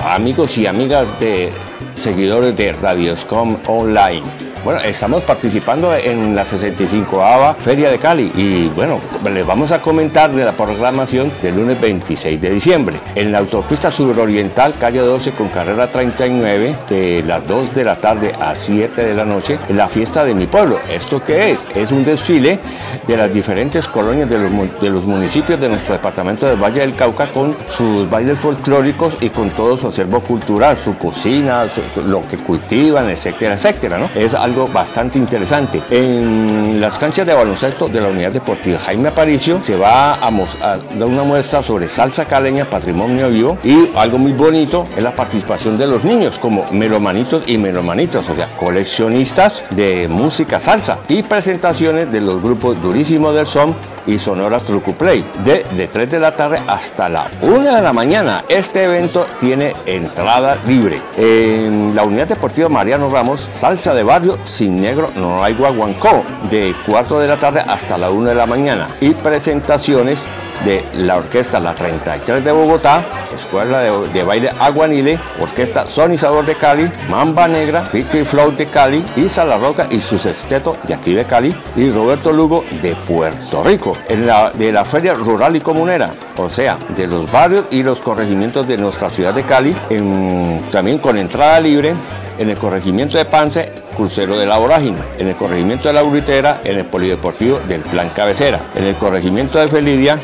Amigos y amigas de seguidores de Radioscom Online. Bueno, estamos participando en la 65ava Feria de Cali y bueno, les vamos a comentar de la programación del lunes 26 de diciembre. En la autopista suroriental, calle 12 con carrera 39, de las 2 de la tarde a 7 de la noche, la fiesta de mi pueblo. ¿Esto qué es? Es un desfile de las diferentes colonias de los, de los municipios de nuestro departamento del Valle del Cauca con sus bailes folclóricos y con todo su acervo cultural, su cocina, lo que cultivan, etcétera, etcétera, ¿no? Bastante interesante. En las canchas de baloncesto de la Unidad Deportiva Jaime Aparicio se va a, dar una muestra sobre salsa caleña, patrimonio vivo y algo muy bonito es la participación de los niños como melomanitos y melomanitos, o sea, coleccionistas de música salsa y presentaciones de los grupos Durísimo del Son y Sonora Truco Play de, de 3 de la tarde hasta la 1 de la mañana. Este evento tiene entrada libre. En la Unidad Deportiva Mariano Ramos, salsa de barrio sin negro no hay guaguancó de 4 de la tarde hasta la 1 de la mañana. Y presentaciones de la Orquesta La 33 de Bogotá, Escuela de, Baile Aguanile, Orquesta Sonizador de Cali, Mamba Negra, Fico Flow de Cali, Isa La Roca y su sexteto de aquí de Cali y Roberto Lugo de Puerto Rico, en la, de la Feria Rural y Comunera, o sea, de los barrios y los corregimientos de nuestra ciudad de Cali, también con entrada libre en el corregimiento de Pance Crucero de la Vorágine, en el corregimiento de la Urritera, en el Polideportivo del Plan Cabecera, en el corregimiento de Felidia,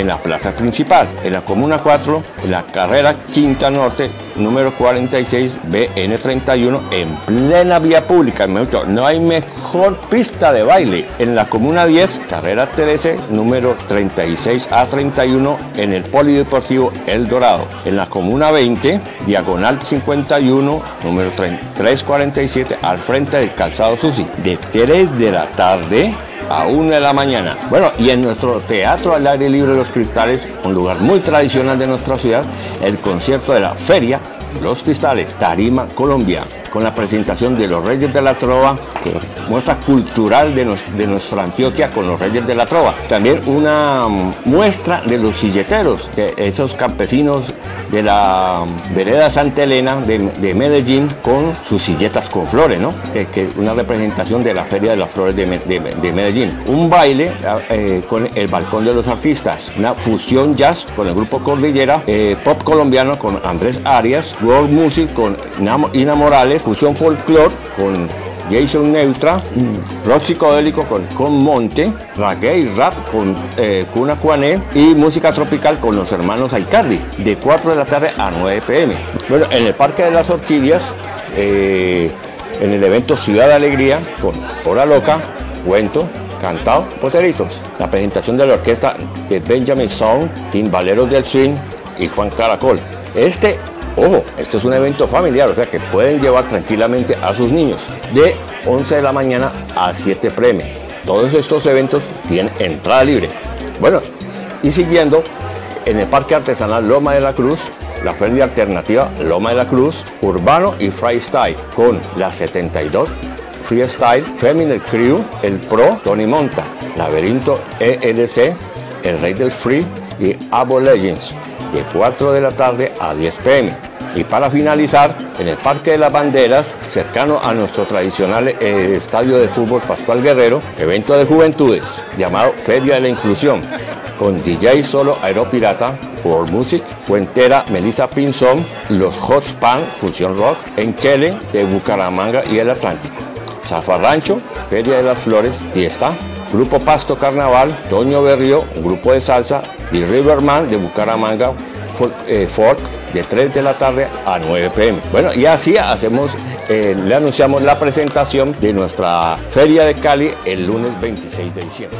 en la plaza principal, en la Comuna 4, en la carrera Quinta Norte, número 46 BN31, en plena vía pública. No hay mejor pista de baile. En la Comuna 10, carrera 13, número 36 a 31, en el Polideportivo El Dorado. En la Comuna 20, diagonal 51, número 347, al frente del calzado Susi, de 3 de la tarde a 1 de la mañana. Bueno, y en nuestro Teatro al Aire Libre los Cristales, un lugar muy tradicional de nuestra ciudad, el concierto de la Feria Los Cristales, Tarima, Colombia con la presentación de los Reyes de la Trova, que muestra cultural de, nuestra Antioquia con los Reyes de la Trova. También una mm, muestra de los silleteros, esos campesinos de la mm, vereda Santa Elena de, Medellín con sus silletas con flores, ¿no? Que, una representación de la Feria de las Flores de, Medellín. Un baile ah, eh, con el Balcón de los Artistas, una fusión jazz con el grupo Cordillera, eh, pop colombiano con Andrés Arias, world music con Ina Morales, fusión folklore con Jason Neutra, rock psicodélico con, con Monte, reggae y rap con eh, Kuna Kuane y música tropical con los hermanos Aicardi, de 4 de la tarde a 9 pm. Bueno, en el Parque de las Orquídeas, eh, en el evento Ciudad de Alegría, con Hora Loca, Cuento, Cantado, Poteritos, la presentación de la orquesta de Benjamin Song, Timbaleros del Swing y Juan Caracol. Este Ojo, esto es un evento familiar, o sea que pueden llevar tranquilamente a sus niños de 11 de la mañana a 7 pm. Todos estos eventos tienen entrada libre. Bueno, y siguiendo, en el Parque Artesanal Loma de la Cruz, la feria alternativa Loma de la Cruz, Urbano y Freestyle, con la 72 Freestyle, Feminine Crew, el Pro, Tony Monta, Laberinto ELC, el Rey del Free y Abo Legends de 4 de la tarde a 10 pm. Y para finalizar, en el Parque de las Banderas, cercano a nuestro tradicional eh, estadio de fútbol Pascual Guerrero, evento de juventudes llamado Feria de la Inclusión, con DJ Solo Aeropirata, World Music, Fuentera, Melissa Pinzón, los Hot Span, Función Rock, Enkele de Bucaramanga y el Atlántico. Zafarrancho, Feria de las Flores, Fiesta, Grupo Pasto Carnaval, Toño Berrío, un grupo de salsa, y Riverman de Bucaramanga, eh, Fort, de 3 de la tarde a 9 pm. Bueno, y así hacemos, eh, le anunciamos la presentación de nuestra Feria de Cali el lunes 26 de diciembre.